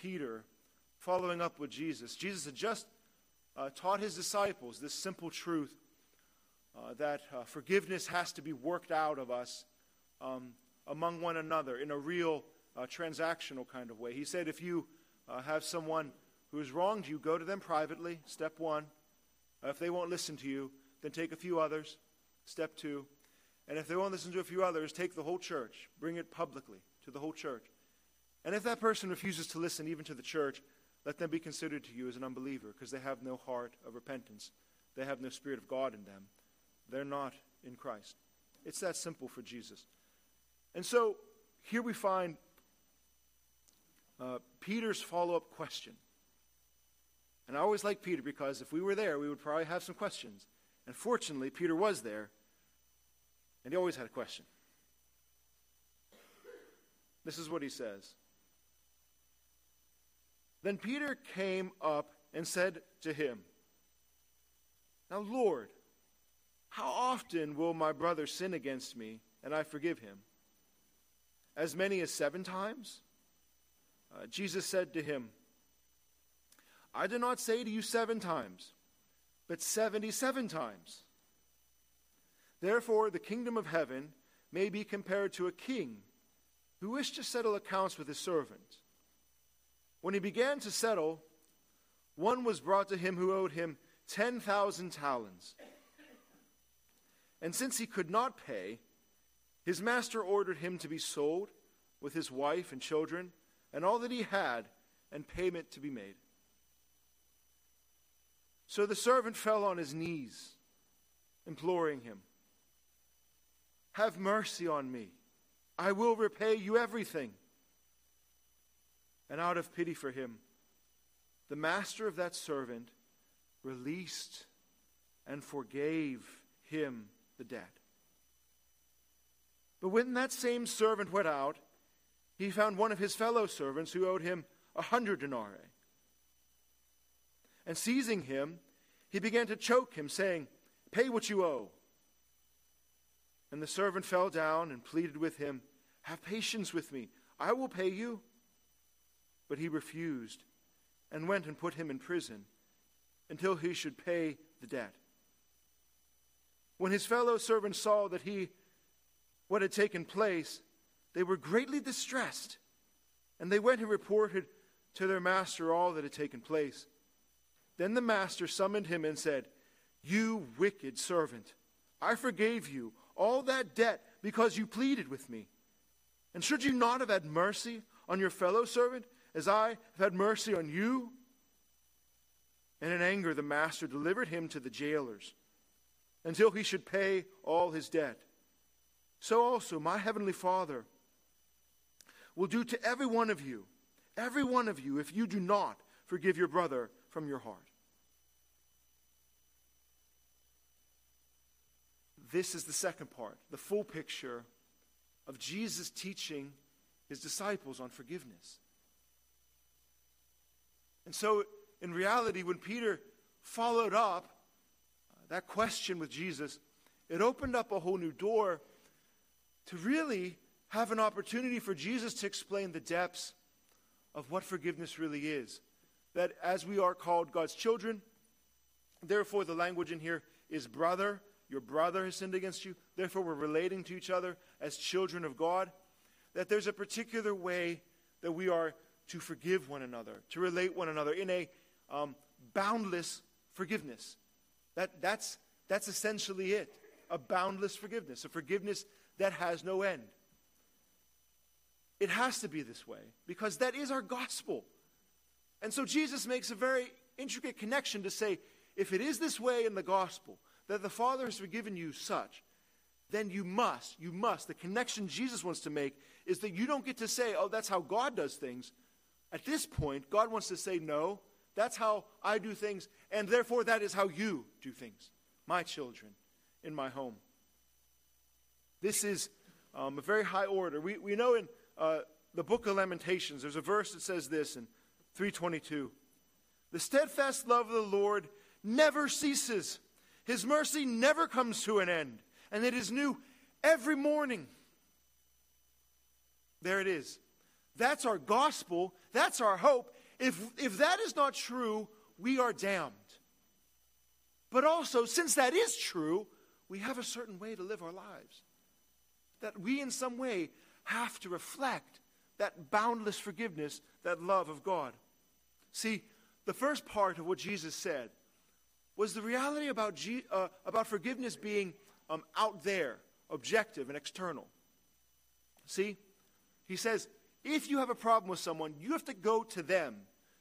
Peter following up with Jesus. Jesus had just uh, taught his disciples this simple truth uh, that uh, forgiveness has to be worked out of us um, among one another in a real uh, transactional kind of way. He said, if you uh, have someone who has wronged you, go to them privately, step one. If they won't listen to you, then take a few others, step two. And if they won't listen to a few others, take the whole church, bring it publicly to the whole church. And if that person refuses to listen even to the church, let them be considered to you as an unbeliever because they have no heart of repentance. They have no spirit of God in them. They're not in Christ. It's that simple for Jesus. And so here we find uh, Peter's follow up question. And I always like Peter because if we were there, we would probably have some questions. And fortunately, Peter was there, and he always had a question. This is what he says. Then Peter came up and said to him, Now, Lord, how often will my brother sin against me and I forgive him? As many as seven times? Uh, Jesus said to him, I do not say to you seven times, but seventy seven times. Therefore, the kingdom of heaven may be compared to a king who wished to settle accounts with his servants. When he began to settle, one was brought to him who owed him 10,000 talents. And since he could not pay, his master ordered him to be sold with his wife and children and all that he had, and payment to be made. So the servant fell on his knees, imploring him, Have mercy on me. I will repay you everything. And out of pity for him, the master of that servant released and forgave him the debt. But when that same servant went out, he found one of his fellow servants who owed him a hundred denarii. And seizing him, he began to choke him, saying, Pay what you owe. And the servant fell down and pleaded with him, Have patience with me, I will pay you. But he refused and went and put him in prison until he should pay the debt. When his fellow servants saw that he what had taken place, they were greatly distressed, and they went and reported to their master all that had taken place. Then the master summoned him and said, You wicked servant, I forgave you all that debt because you pleaded with me. And should you not have had mercy on your fellow servant as I have had mercy on you? And in anger, the master delivered him to the jailers until he should pay all his debt. So also, my heavenly Father will do to every one of you, every one of you, if you do not forgive your brother from your heart. This is the second part, the full picture of Jesus teaching his disciples on forgiveness. And so, in reality, when Peter followed up uh, that question with Jesus, it opened up a whole new door to really have an opportunity for Jesus to explain the depths of what forgiveness really is. That as we are called God's children, therefore the language in here is brother. Your brother has sinned against you. Therefore, we're relating to each other as children of God. That there's a particular way that we are to forgive one another, to relate one another in a um, boundless forgiveness. That, that's, that's essentially it a boundless forgiveness, a forgiveness that has no end. It has to be this way because that is our gospel. And so Jesus makes a very intricate connection to say if it is this way in the gospel, that the Father has forgiven you such, then you must, you must. The connection Jesus wants to make is that you don't get to say, oh, that's how God does things. At this point, God wants to say, no, that's how I do things, and therefore that is how you do things, my children, in my home. This is um, a very high order. We, we know in uh, the book of Lamentations, there's a verse that says this in 322 The steadfast love of the Lord never ceases, His mercy never comes to an end, and it is new every morning. There it is. That's our gospel. That's our hope. If, if that is not true, we are damned. But also, since that is true, we have a certain way to live our lives. That we, in some way, have to reflect that boundless forgiveness, that love of God. See, the first part of what Jesus said was the reality about, G, uh, about forgiveness being um, out there, objective, and external. See, he says, if you have a problem with someone, you have to go to them.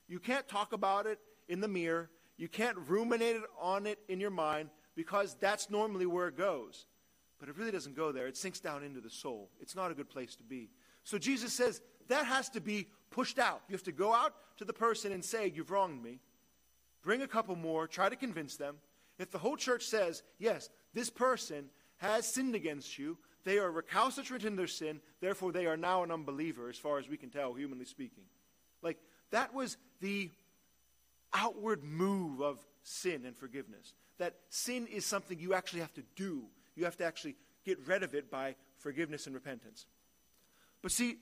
You can't talk about it in the mirror. You can't ruminate on it in your mind because that's normally where it goes. But it really doesn't go there. It sinks down into the soul. It's not a good place to be. So Jesus says that has to be pushed out. You have to go out to the person and say, You've wronged me. Bring a couple more, try to convince them. If the whole church says, Yes, this person has sinned against you, they are recalcitrant in their sin, therefore they are now an unbeliever, as far as we can tell, humanly speaking. Like, that was the outward move of sin and forgiveness. That sin is something you actually have to do. You have to actually get rid of it by forgiveness and repentance. But see,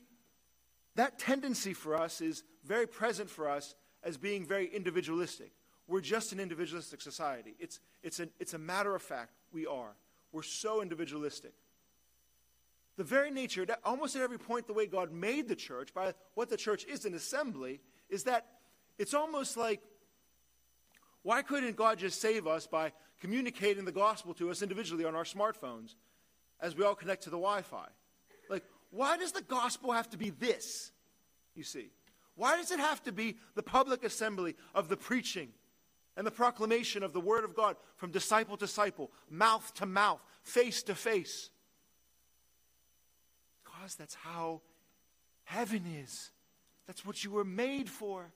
that tendency for us is very present for us as being very individualistic. We're just an individualistic society. It's, it's, a, it's a matter of fact. We are. We're so individualistic. The very nature, almost at every point, the way God made the church, by what the church is an assembly, is that it's almost like why couldn't God just save us by communicating the gospel to us individually on our smartphones as we all connect to the Wi Fi? Like, why does the gospel have to be this? You see. Why does it have to be the public assembly of the preaching and the proclamation of the Word of God from disciple to disciple, mouth to mouth, face to face? That's how heaven is. That's what you were made for.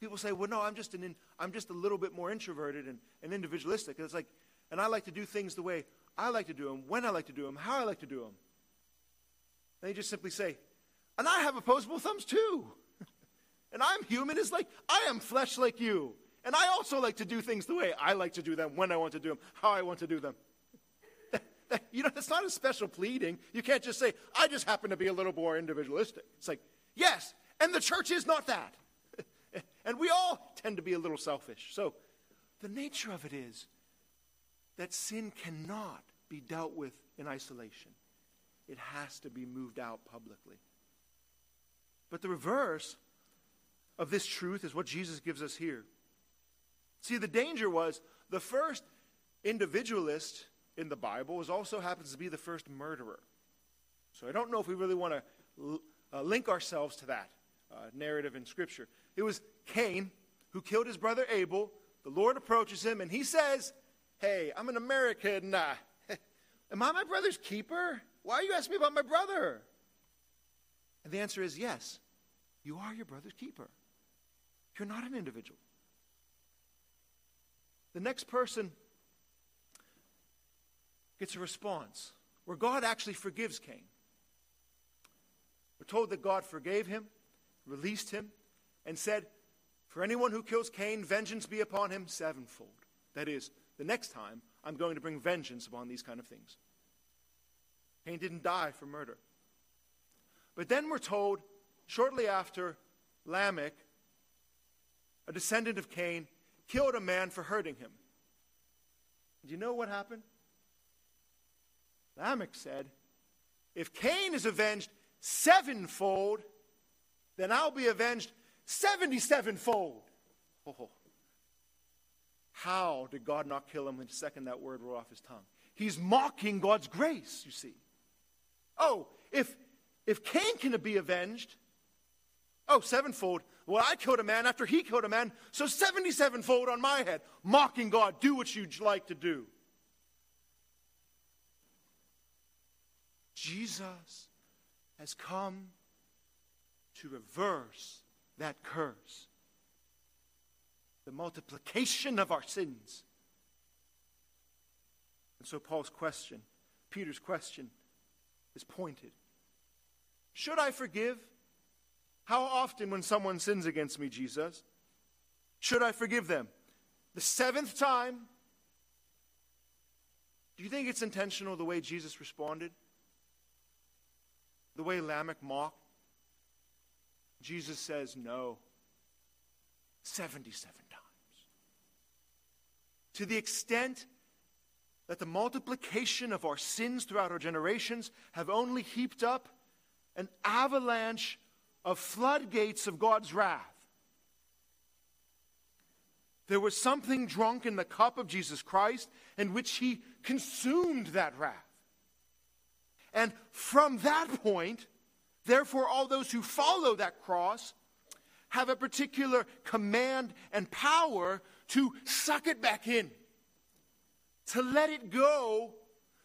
People say, well, no, I'm just, an in, I'm just a little bit more introverted and, and individualistic. And it's like, and I like to do things the way I like to do them, when I like to do them, how I like to do them. And you just simply say, and I have opposable thumbs too. and I'm human as like, I am flesh like you. And I also like to do things the way I like to do them, when I want to do them, how I want to do them. you know, it's not a special pleading. You can't just say, I just happen to be a little more individualistic. It's like, yes, and the church is not that. And we all tend to be a little selfish. So the nature of it is that sin cannot be dealt with in isolation, it has to be moved out publicly. But the reverse of this truth is what Jesus gives us here. See, the danger was the first individualist in the Bible was also happens to be the first murderer. So I don't know if we really want to uh, link ourselves to that uh, narrative in Scripture. It was Cain who killed his brother Abel. The Lord approaches him and he says, Hey, I'm an American. Uh, am I my brother's keeper? Why are you asking me about my brother? And the answer is yes, you are your brother's keeper. You're not an individual. The next person gets a response where God actually forgives Cain. We're told that God forgave him, released him, and said, For anyone who kills Cain, vengeance be upon him sevenfold. That is, the next time I'm going to bring vengeance upon these kind of things. Cain didn't die for murder. But then we're told, shortly after, Lamech, a descendant of Cain, killed a man for hurting him. Do you know what happened? Lamech said, If Cain is avenged sevenfold, then I'll be avenged 77 fold. Oh. How did God not kill him the second that word rolled off his tongue? He's mocking God's grace, you see. Oh, if, if Cain can be avenged, oh, sevenfold. Well, I killed a man after he killed a man, so 77 fold on my head. Mocking God, do what you'd like to do. Jesus has come to reverse that curse the multiplication of our sins. And so, Paul's question, Peter's question, is pointed Should I forgive? How often, when someone sins against me, Jesus, should I forgive them? The seventh time? Do you think it's intentional the way Jesus responded? The way Lamech mocked? Jesus says no. 77 times. To the extent that the multiplication of our sins throughout our generations have only heaped up an avalanche of floodgates of God's wrath. There was something drunk in the cup of Jesus Christ in which he consumed that wrath. And from that point, therefore, all those who follow that cross have a particular command and power to suck it back in, to let it go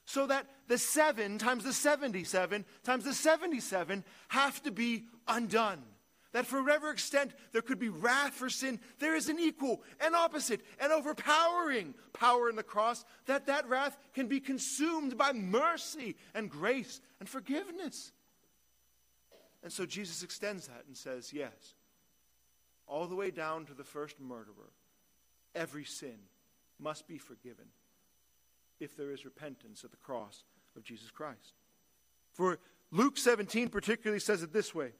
so that the 7 times the 77 times the 77 have to be undone. That for extent there could be wrath for sin, there is an equal and opposite and overpowering power in the cross, that that wrath can be consumed by mercy and grace and forgiveness. And so Jesus extends that and says, yes, all the way down to the first murderer, every sin must be forgiven if there is repentance at the cross of Jesus Christ. For Luke 17 particularly says it this way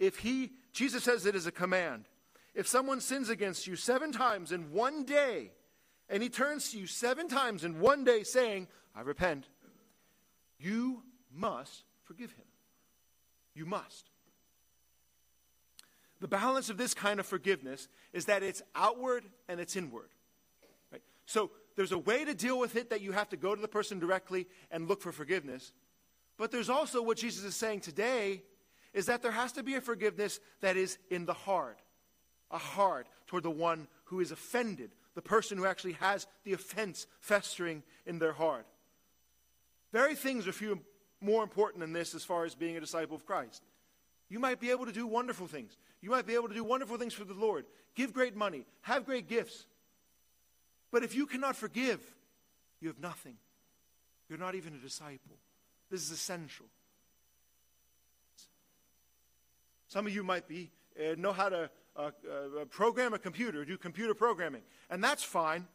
if he, Jesus says it is a command, if someone sins against you seven times in one day, and he turns to you seven times in one day saying, I repent, you must forgive him. You must. The balance of this kind of forgiveness is that it's outward and it's inward. Right? So there's a way to deal with it that you have to go to the person directly and look for forgiveness. But there's also what Jesus is saying today is that there has to be a forgiveness that is in the heart, a heart toward the one who is offended, the person who actually has the offense festering in their heart. Very things are few more important than this as far as being a disciple of Christ. You might be able to do wonderful things. You might be able to do wonderful things for the Lord, give great money, have great gifts. But if you cannot forgive, you have nothing. You're not even a disciple. This is essential. Some of you might be uh, know how to uh, uh, program a computer, do computer programming, and that's fine.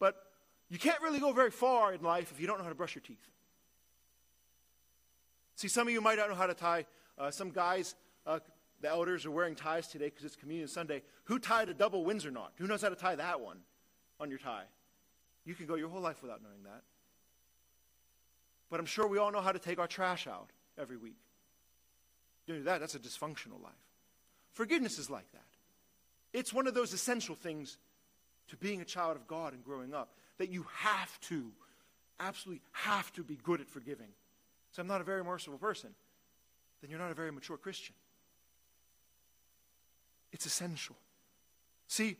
But you can't really go very far in life if you don't know how to brush your teeth. See, some of you might not know how to tie. Uh, some guys, uh, the elders, are wearing ties today because it's Communion Sunday. Who tied a double Windsor knot? Who knows how to tie that one on your tie? You can go your whole life without knowing that. But I'm sure we all know how to take our trash out every week. Do that, that's a dysfunctional life. Forgiveness is like that. It's one of those essential things to being a child of God and growing up that you have to, absolutely have to be good at forgiving. So I'm not a very merciful person. Then you're not a very mature Christian. It's essential. See,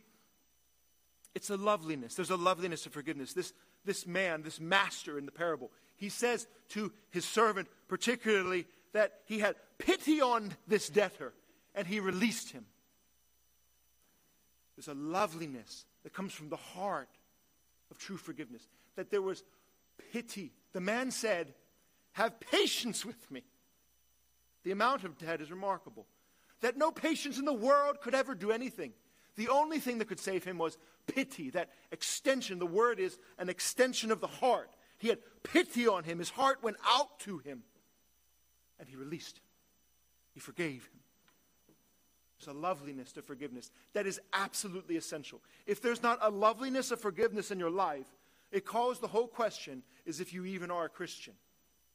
it's a loveliness. There's a loveliness of forgiveness. This, this man, this master in the parable, he says to his servant, particularly that he had pity on this debtor and he released him. There's a loveliness that comes from the heart of true forgiveness, that there was pity. The man said, Have patience with me. The amount of debt is remarkable. That no patience in the world could ever do anything. The only thing that could save him was pity, that extension. The word is an extension of the heart. He had pity on him. His heart went out to him and he released him. He forgave him. There's a loveliness to forgiveness that is absolutely essential. If there's not a loveliness of forgiveness in your life, it calls the whole question is if you even are a Christian.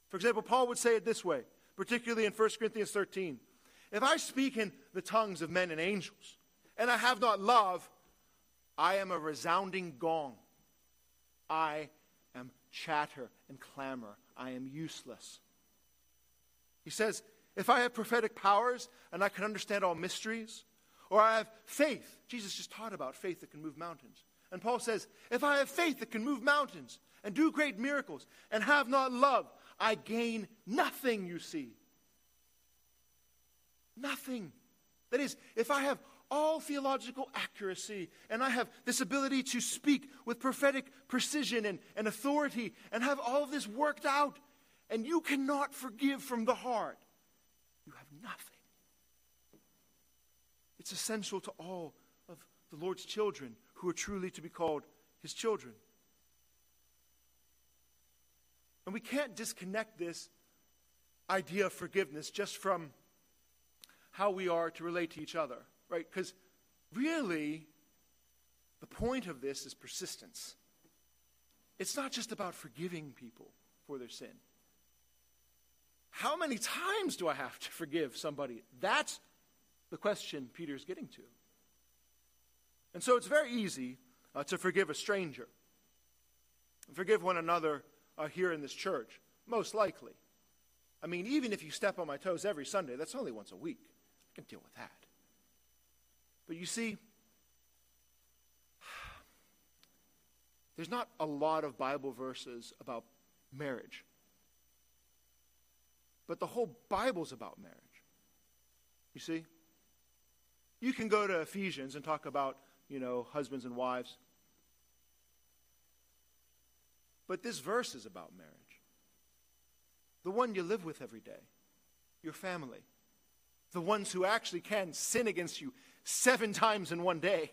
For example, Paul would say it this way, particularly in 1 Corinthians 13. If I speak in the tongues of men and angels, and I have not love, I am a resounding gong. I am chatter and clamor. I am useless. He says, if I have prophetic powers and I can understand all mysteries, or I have faith, Jesus just taught about faith that can move mountains. And Paul says, if I have faith that can move mountains and do great miracles and have not love, I gain nothing, you see. Nothing. That is, if I have all theological accuracy and I have this ability to speak with prophetic precision and, and authority and have all of this worked out, and you cannot forgive from the heart, nothing. It's essential to all of the Lord's children who are truly to be called his children. And we can't disconnect this idea of forgiveness just from how we are to relate to each other, right? Because really, the point of this is persistence. It's not just about forgiving people for their sin. How many times do I have to forgive somebody? That's the question Peter's getting to. And so it's very easy uh, to forgive a stranger. Forgive one another uh, here in this church, most likely. I mean, even if you step on my toes every Sunday, that's only once a week. I can deal with that. But you see, there's not a lot of Bible verses about marriage. But the whole Bible's about marriage. You see? You can go to Ephesians and talk about, you know, husbands and wives. But this verse is about marriage. The one you live with every day, your family, the ones who actually can sin against you seven times in one day.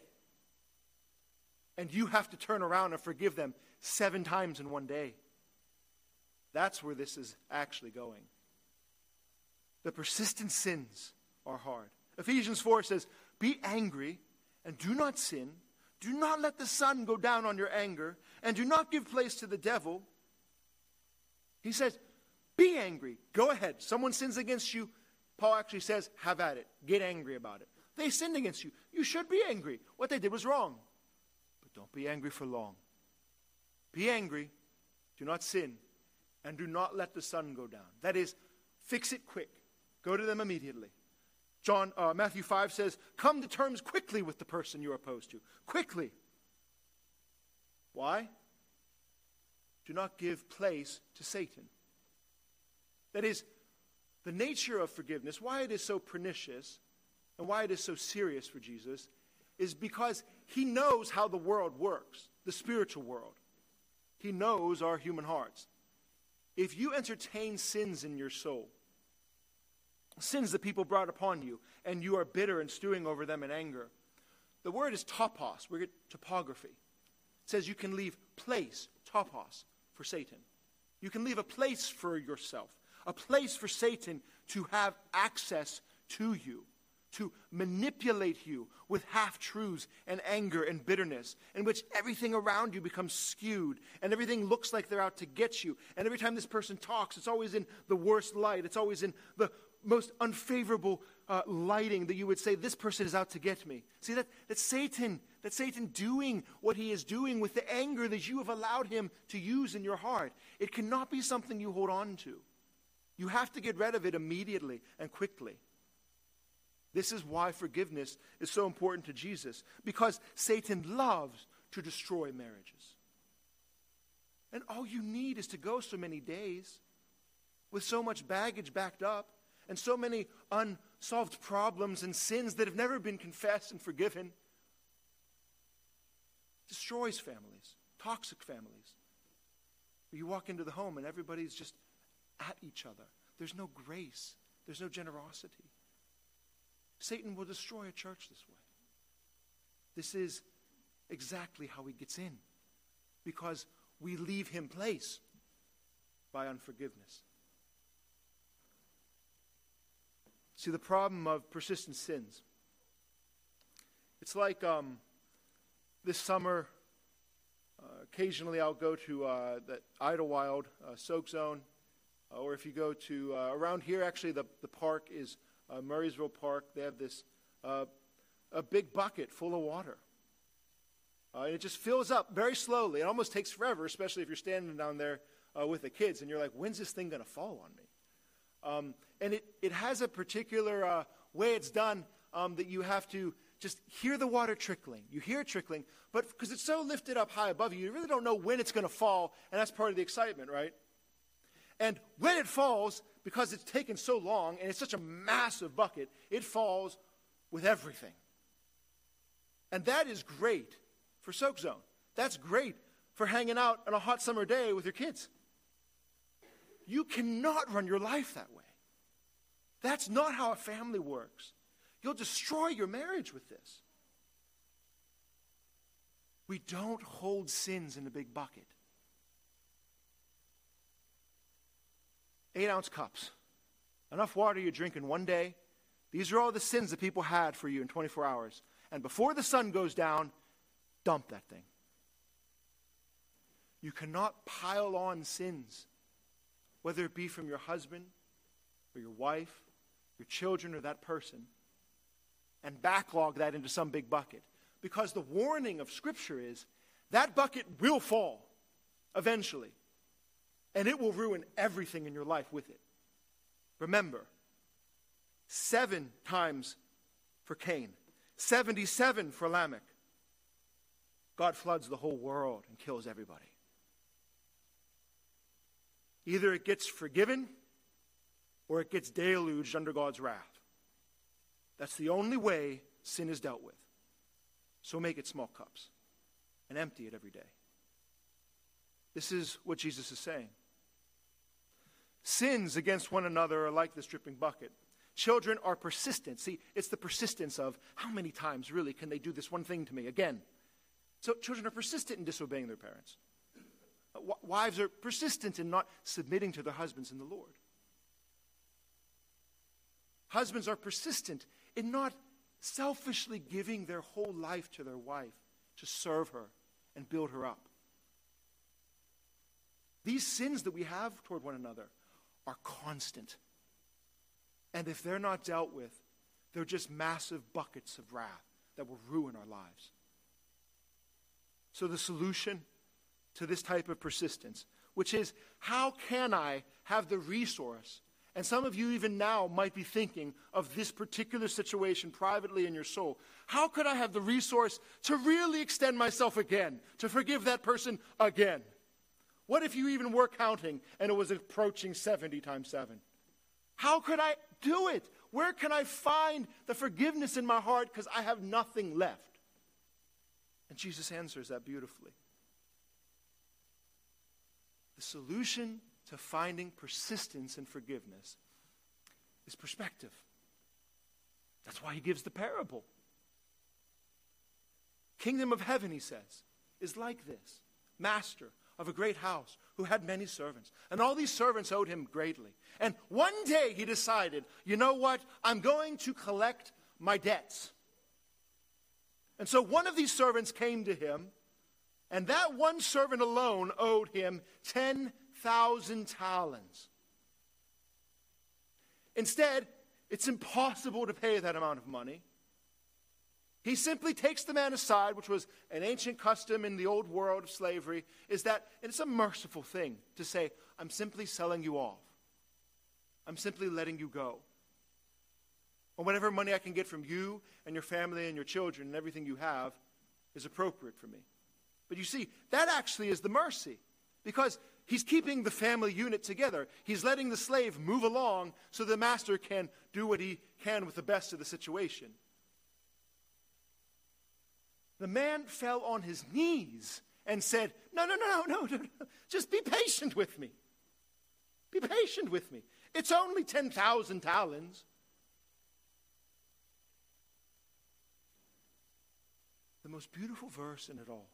And you have to turn around and forgive them seven times in one day. That's where this is actually going. The persistent sins are hard. Ephesians 4 says, Be angry and do not sin. Do not let the sun go down on your anger, and do not give place to the devil. He says, Be angry. Go ahead. Someone sins against you. Paul actually says, Have at it. Get angry about it. They sinned against you. You should be angry. What they did was wrong. But don't be angry for long. Be angry. Do not sin and do not let the sun go down. That is, fix it quick. Go to them immediately. John, uh, Matthew 5 says, Come to terms quickly with the person you're opposed to. Quickly. Why? Do not give place to Satan. That is, the nature of forgiveness, why it is so pernicious and why it is so serious for Jesus, is because he knows how the world works, the spiritual world. He knows our human hearts. If you entertain sins in your soul, sins that people brought upon you, and you are bitter and stewing over them in anger, the word is topos. We get topography. It says you can leave place, topos, for Satan. You can leave a place for yourself, a place for Satan to have access to you to manipulate you with half truths and anger and bitterness, in which everything around you becomes skewed and everything looks like they're out to get you. And every time this person talks, it's always in the worst light, it's always in the most unfavorable uh, lighting that you would say, This person is out to get me. See, that, that's Satan. That's Satan doing what he is doing with the anger that you have allowed him to use in your heart. It cannot be something you hold on to. You have to get rid of it immediately and quickly. This is why forgiveness is so important to Jesus, because Satan loves to destroy marriages. And all you need is to go so many days with so much baggage backed up and so many unsolved problems and sins that have never been confessed and forgiven. Destroys families, toxic families. You walk into the home and everybody's just at each other. There's no grace, there's no generosity. Satan will destroy a church this way. This is exactly how he gets in because we leave him place by unforgiveness. See, the problem of persistent sins. It's like um, this summer, uh, occasionally I'll go to uh, the Idlewild uh, Soak Zone, uh, or if you go to uh, around here, actually, the, the park is uh, Murrysville Park, they have this a big bucket full of water. And it just fills up very slowly. It almost takes forever, especially if you're standing down there with the kids and you're like, when's this thing going to fall on me? Um, and it, it has a particular uh, way it's done um, that you have to just hear the water trickling. You hear it trickling, but because it's so lifted up high above you, you really don't know when it's going to fall, and that's part of the excitement, right? And when it falls, because it's taken so long and it's such a massive bucket, it falls with everything. And that is great for Soak Zone. That's great for hanging out on a hot summer day with your kids. You cannot run your life that way. That's not how a family works. You'll destroy your marriage with this. We don't hold sins in a big bucket. eight ounce cups. enough water you drink in one day. These are all the sins that people had for you in 24 hours. And before the sun goes down, dump that thing. You cannot pile on sins, whether it be from your husband or your wife, your children, or that person, and backlog that into some big bucket. Because the warning of Scripture is that bucket will fall eventually, and it will ruin everything in your life with it. Remember, seven times for Cain, 77 for Lamech. God floods the whole world and kills everybody. Either it gets forgiven or it gets deluged under God's wrath. That's the only way sin is dealt with. So make it small cups and empty it every day. This is what Jesus is saying. Sins against one another are like this dripping bucket. Children are persistent. See, it's the persistence of how many times really can they do this one thing to me again? So children are persistent in disobeying their parents. Uh, w- wives are persistent in not submitting to their husbands in the Lord. Husbands are persistent in not selfishly giving their whole life to their wife to serve her and build her up. These sins that we have toward one another are constant. And if they're not dealt with, they're just massive buckets of wrath that will ruin our lives. So, the solution to this type of persistence, which is how can I have the resource and some of you, even now, might be thinking of this particular situation privately in your soul. How could I have the resource to really extend myself again, to forgive that person again? What if you even were counting and it was approaching 70 times 7? How could I do it? Where can I find the forgiveness in my heart because I have nothing left? And Jesus answers that beautifully. The solution to finding persistence and forgiveness is perspective. That's why he gives the parable. Kingdom of heaven, he says, is like this master of a great house who had many servants. And all these servants owed him greatly. And one day he decided, you know what? I'm going to collect my debts. And so one of these servants came to him, and that one servant alone owed him 10 thousand talents. Instead, it's impossible to pay that amount of money. He simply takes the man aside, which was an ancient custom in the old world of slavery, is that it's a merciful thing to say, I'm simply selling you off. I'm simply letting you go. And whatever money I can get from you and your family and your children and everything you have is appropriate for me. But you see, that actually is the mercy. Because He's keeping the family unit together. He's letting the slave move along so the master can do what he can with the best of the situation. The man fell on his knees and said, No, no, no, no, no, no. Just be patient with me. Be patient with me. It's only 10,000 talents. The most beautiful verse in it all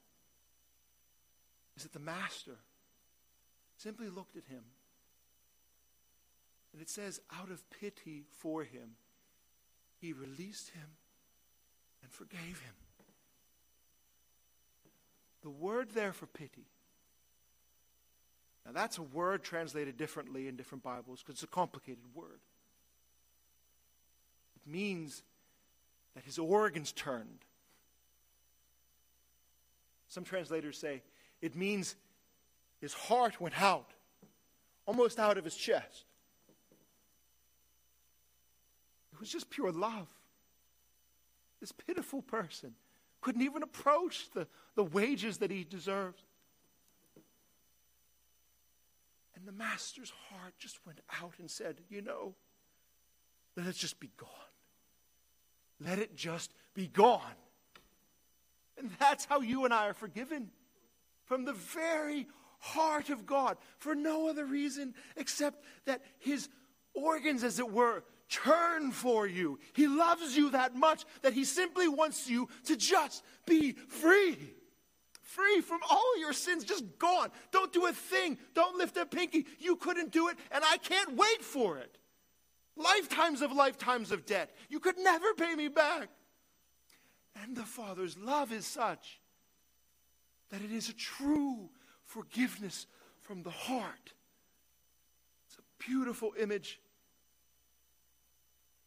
is that the master simply looked at him. And it says, out of pity for him, he released him and forgave him. The word there for pity. Now, that's a word translated differently in different Bibles because it's a complicated word. It means that his organs turned. Some translators say it means his heart went out, almost out of his chest. It was just pure love. This pitiful person couldn't even approach the, the wages that he deserved. And the master's heart just went out and said, You know, let it just be gone. Let it just be gone. And that's how you and I are forgiven. From the very heart of God for no other reason except that his organs, as it were, turn for you. He loves you that much that he simply wants you to just be free. Free from all your sins, just gone. Don't do a thing. Don't lift a pinky. You couldn't do it, and I can't wait for it. lifetimes of lifetimes of debt. You could never pay me back. And the Father's love is such that it is a true forgiveness from the heart. It's a beautiful image.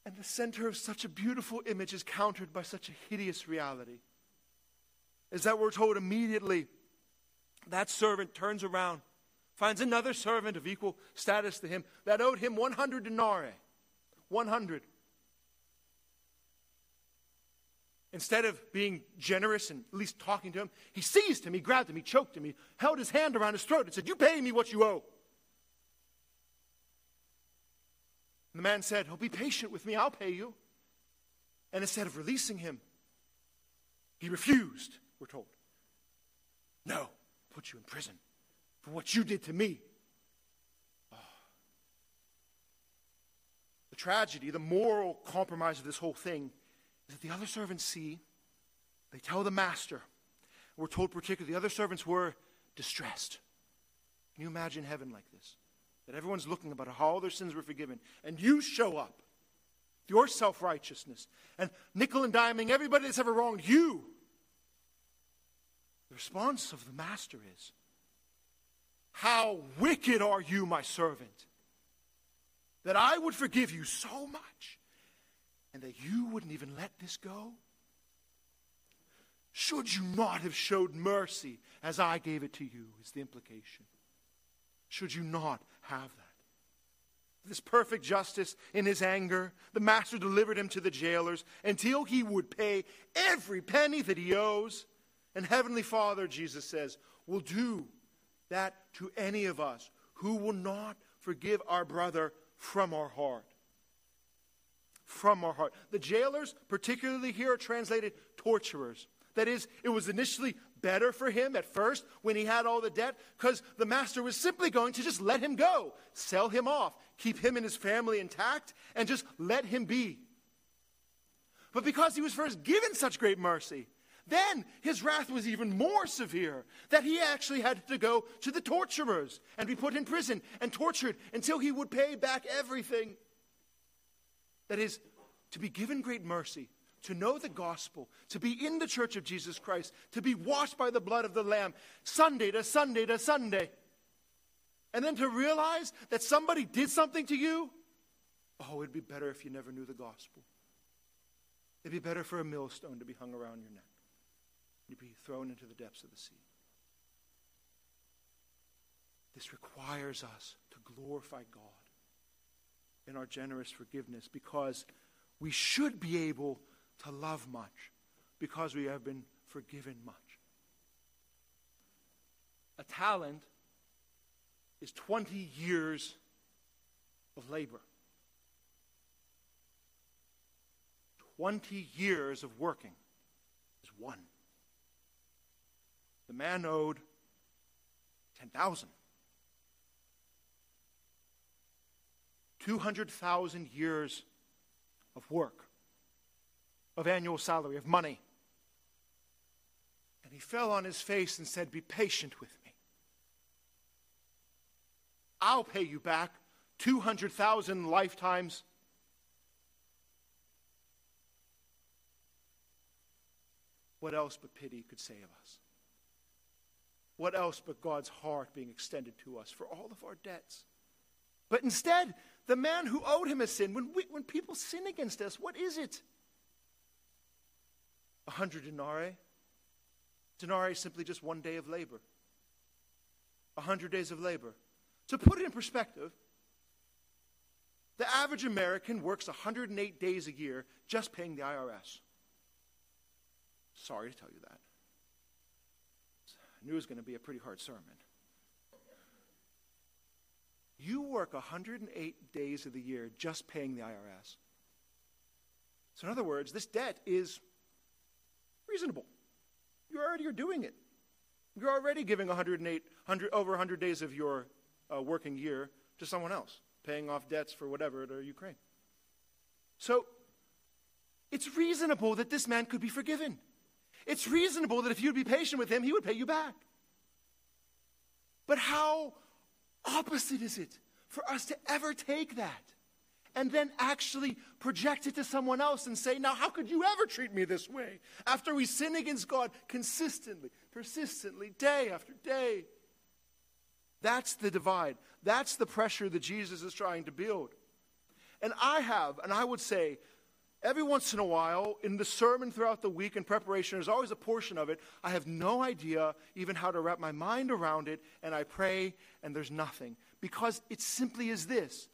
And the center of such a beautiful image is countered by such a hideous reality. Is that we're told immediately that servant turns around, finds another servant of equal status to him that owed him 100 denarii. 100. Instead of being generous and at least talking to him, he seized him, he grabbed him, he choked him, he held his hand around his throat and said, You pay me what you owe. And the man said, Oh, be patient with me, I'll pay you. And instead of releasing him, he refused, we're told. No, put you in prison for what you did to me. Oh. The tragedy, the moral compromise of this whole thing that the other servants see, they tell the master. We're told particularly the other servants were distressed. Can you imagine heaven like this? That everyone's looking about how all their sins were forgiven, and you show up, your self righteousness, and nickel and diming everybody that's ever wronged you. The response of the master is, How wicked are you, my servant, that I would forgive you so much and that you wouldn't even let this go? Should you not have showed mercy as I gave it to you, is the implication. Should you not have that? This perfect justice in his anger, the master delivered him to the jailers until he would pay every penny that he owes. And Heavenly Father, Jesus says, will do that to any of us who will not forgive our brother from our heart from our heart. The jailers, particularly here, are translated torturers. That is, it was initially better for him at first when he had all the debt because the master was simply going to just let him go, sell him off, keep him and his family intact, and just let him be. But because he was first given such great mercy, then his wrath was even more severe, that he actually had to go to the torturers and be put in prison and tortured until he would pay back everything. That is, to be given great mercy, to know the gospel, to be in the church of Jesus Christ, to be washed by the blood of the Lamb, Sunday to Sunday to Sunday. And then to realize that somebody did something to you, oh, it'd be better if you never knew the gospel. It'd be better for a millstone to be hung around your neck. You'd be thrown into the depths of the sea. This requires us to glorify God in our generous forgiveness because we should be able to love much because we have been forgiven much. A talent is 20 years of labor. 20 years of working is one. The man owed 10,000. 200,000 years of work, of annual salary, of money. And he fell on his face and said, Be patient with me. I'll pay you back 200,000 lifetimes. What else but pity could save us? What else but God's heart being extended to us for all of our debts? But instead, the man who owed him a sin, when, we, when people sin against us, what is it? A hundred denarii. Denarii is simply just one day of labor. A hundred days of labor. To put it in perspective, the average American works 108 days a year just paying the IRS. Sorry to tell you that. I knew it was going to be a pretty hard sermon. You work 108 days of the year just paying the IRS. So, in other words, this debt is reasonable. You already are doing it. You're already giving 108, 100, over 100 days of your uh, working year to someone else, paying off debts for whatever to Ukraine. So, it's reasonable that this man could be forgiven. It's reasonable that if you'd be patient with him, he would pay you back. But how opposite is it for us to ever take that and then actually project it to someone else and say, Now, how could you ever treat me this way? After we sin against God consistently, persistently, day after day. That's the divide. That's the pressure that Jesus is trying to build. And I have, and I would say, every once in a while, in the sermon throughout the week in preparation, there's always a portion of it. I have no idea even how to wrap my mind around it, and I pray, and there's nothing. Because it simply is this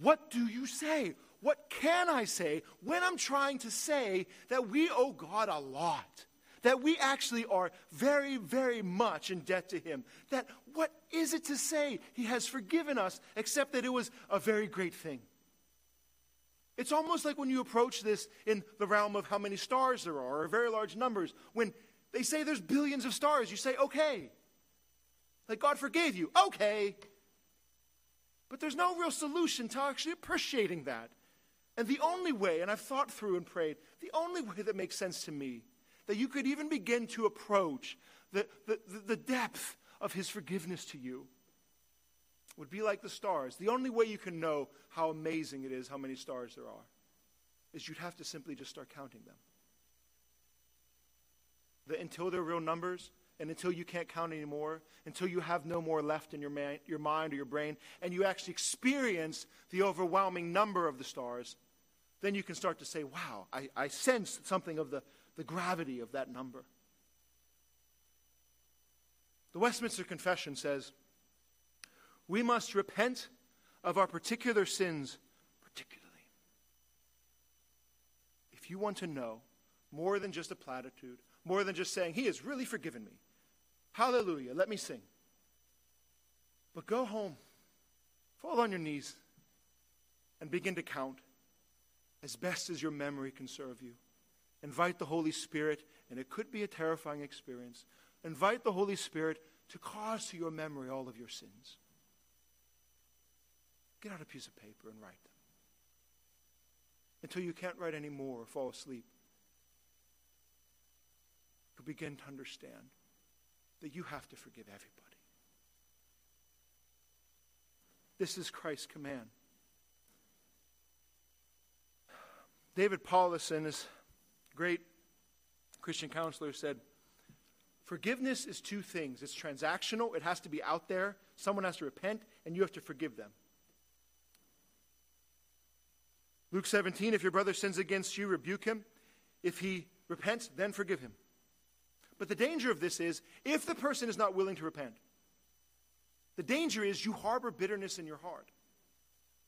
What do you say? What can I say when I'm trying to say that we owe God a lot? that we actually are very, very much in debt to Him. That what is it to say He has forgiven us, except that it was a very great thing? It's almost like when you approach this in the realm of how many stars there are, or very large numbers. When they say there's billions of stars, you say, okay. Like God forgave you, okay. But there's no real solution to actually appreciating that. And the only way, and I've thought through and prayed, the only way that makes sense to me that you could even begin to approach the, the, the depth of his forgiveness to you would be like the stars. The only way you can know how amazing it is, how many stars there are, is you'd have to simply just start counting them. The, until they're real numbers, and until you can't count anymore, until you have no more left in your, man, your mind or your brain, and you actually experience the overwhelming number of the stars, then you can start to say, wow, I, I sense something of the, the gravity of that number. The Westminster Confession says, We must repent of our particular sins, particularly. If you want to know more than just a platitude, more than just saying, He has really forgiven me, hallelujah, let me sing. But go home, fall on your knees, and begin to count as best as your memory can serve you. Invite the Holy Spirit, and it could be a terrifying experience. Invite the Holy Spirit to cause to your memory all of your sins. Get out a piece of paper and write them until you can't write anymore or fall asleep. You begin to understand that you have to forgive everybody. This is Christ's command. David Powlison, is great Christian counselor said, Forgiveness is two things it's transactional, it has to be out there, someone has to repent, and you have to forgive them. Luke 17, if your brother sins against you, rebuke him. If he repents, then forgive him. But the danger of this is if the person is not willing to repent, the danger is you harbor bitterness in your heart.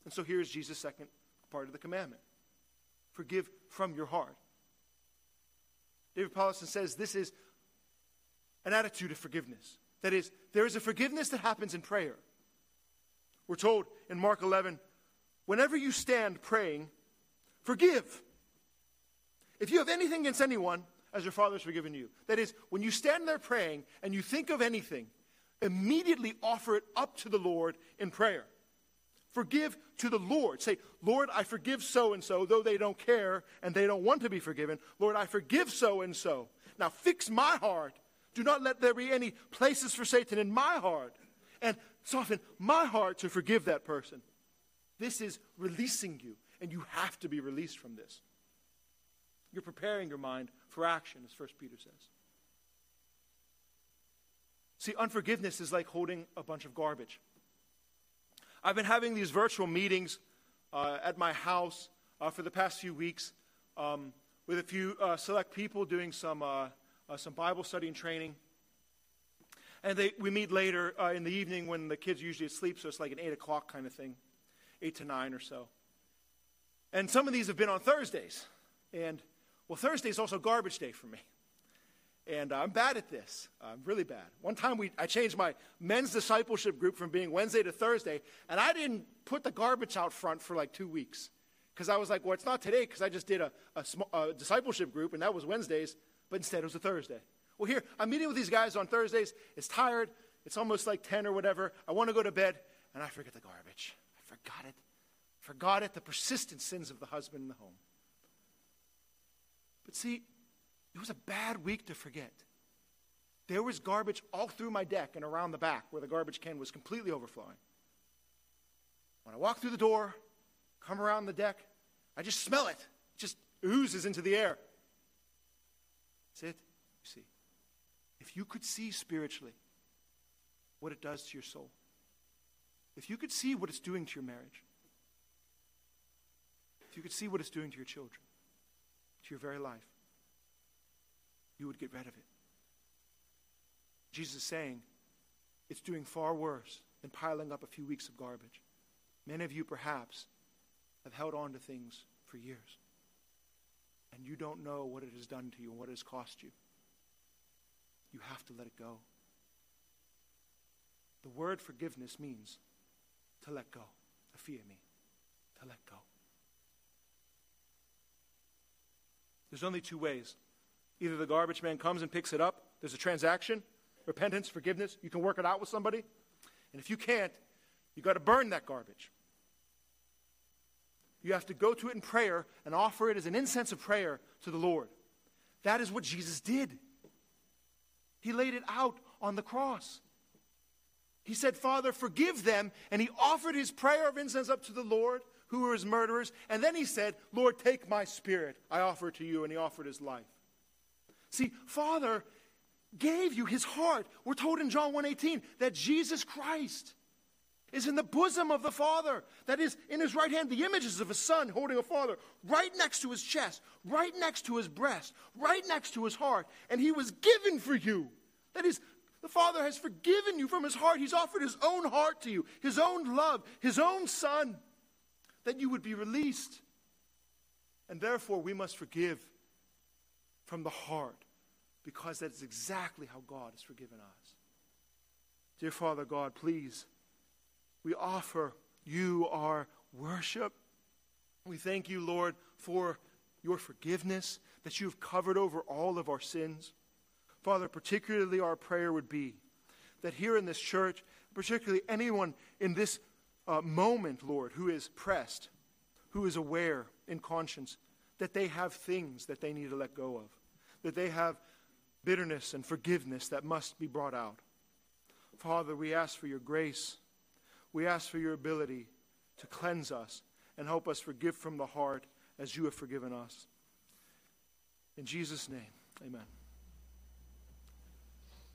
And so here's Jesus' second part of the commandment forgive from your heart. David Powlison says this is an attitude of forgiveness. That is, there is a forgiveness that happens in prayer. We're told in Mark 11, whenever you stand praying, forgive. If you have anything against anyone, as your Father has forgiven you. That is, when you stand there praying and you think of anything, immediately offer it up to the Lord in prayer. Forgive to the Lord. Say, Lord, I forgive so and so, though they don't care and they don't want to be forgiven. Lord, I forgive so and so. Now fix my heart. Do not let there be any places for Satan in my heart. And soften my heart to forgive that person. This is releasing you, and you have to be released from this. You're preparing your mind for action, as First Peter says. See, unforgiveness is like holding a bunch of garbage. I've been having these virtual meetings uh, at my house uh, for the past few weeks um, with a few uh, select people doing some, uh, uh, some Bible study and training. And they, we meet later uh, in the evening when the kids usually asleep, so it's like an 8 o'clock kind of thing, 8 to 9 or so. And some of these have been on Thursdays. And, well, Thursday is also garbage day for me. And I'm bad at this. I'm really bad. One time we, I changed my men's discipleship group from being Wednesday to Thursday, and I didn't put the garbage out front for like two weeks. Because I was like, well, it's not today because I just did a, a, a, discipleship group, and that was Wednesdays, but instead it was a Thursday. Well, here, I'm meeting with these guys on Thursdays. It's tired. It's almost like 10 or whatever. I want to go to bed, and I forget the garbage. Forgot it. Forgot it, the persistent sins of the husband in the home. But see, it was a bad week to forget. There was garbage all through my deck and around the back where the garbage can was completely overflowing. When I walk through the door, come around the deck. I just smell it. It just oozes into the air. That's it. You see. If you could see spiritually what it does to your soul, if you could see what it's doing to your marriage, if you could see what it's doing to your children, to your very life, you would get rid of it. Jesus is saying it's doing far worse than piling up a few weeks of garbage. Many of you, perhaps, have held on to things for years, and you don't know what it has done to you and what it has cost you. You have to let it go. The word forgiveness means to let go. Aphiemi, to let go. There's only two ways. Either the garbage man comes and picks it up, there's a transaction, repentance, forgiveness, you can work it out with somebody. And if you can't, you've got to burn that garbage. You have to go to it in prayer and offer it as an incense of prayer to the Lord. That is what Jesus did. He laid it out on the cross. He said, Father, forgive them. And he offered his prayer of incense up to the Lord, who were his murderers. And then he said, Lord, take my spirit. I offer it to you. And he offered his life. See, Father gave you his heart. We're told in John 1:18 that Jesus Christ is in the bosom of the Father. That is, in his right hand, the images of a son holding a father, right next to his chest, right next to his breast, right next to his heart. And he was given for you. That is, the Father has forgiven you from his heart. He's offered his own heart to you, his own love, his own son, that you would be released. And therefore, we must forgive from the heart because that is exactly how God has forgiven us. Dear Father God, please we offer you our worship. We thank you, Lord, for your forgiveness, that you have covered over all of our sins. Father, particularly our prayer would be that here in this church, particularly anyone in this uh, moment, Lord, who is pressed, who is aware in conscience, that they have things that they need to let go of, that they have bitterness and forgiveness that must be brought out. Father, we ask for your grace we ask for your ability to cleanse us and help us forgive from the heart as you have forgiven us. In Jesus' name, amen.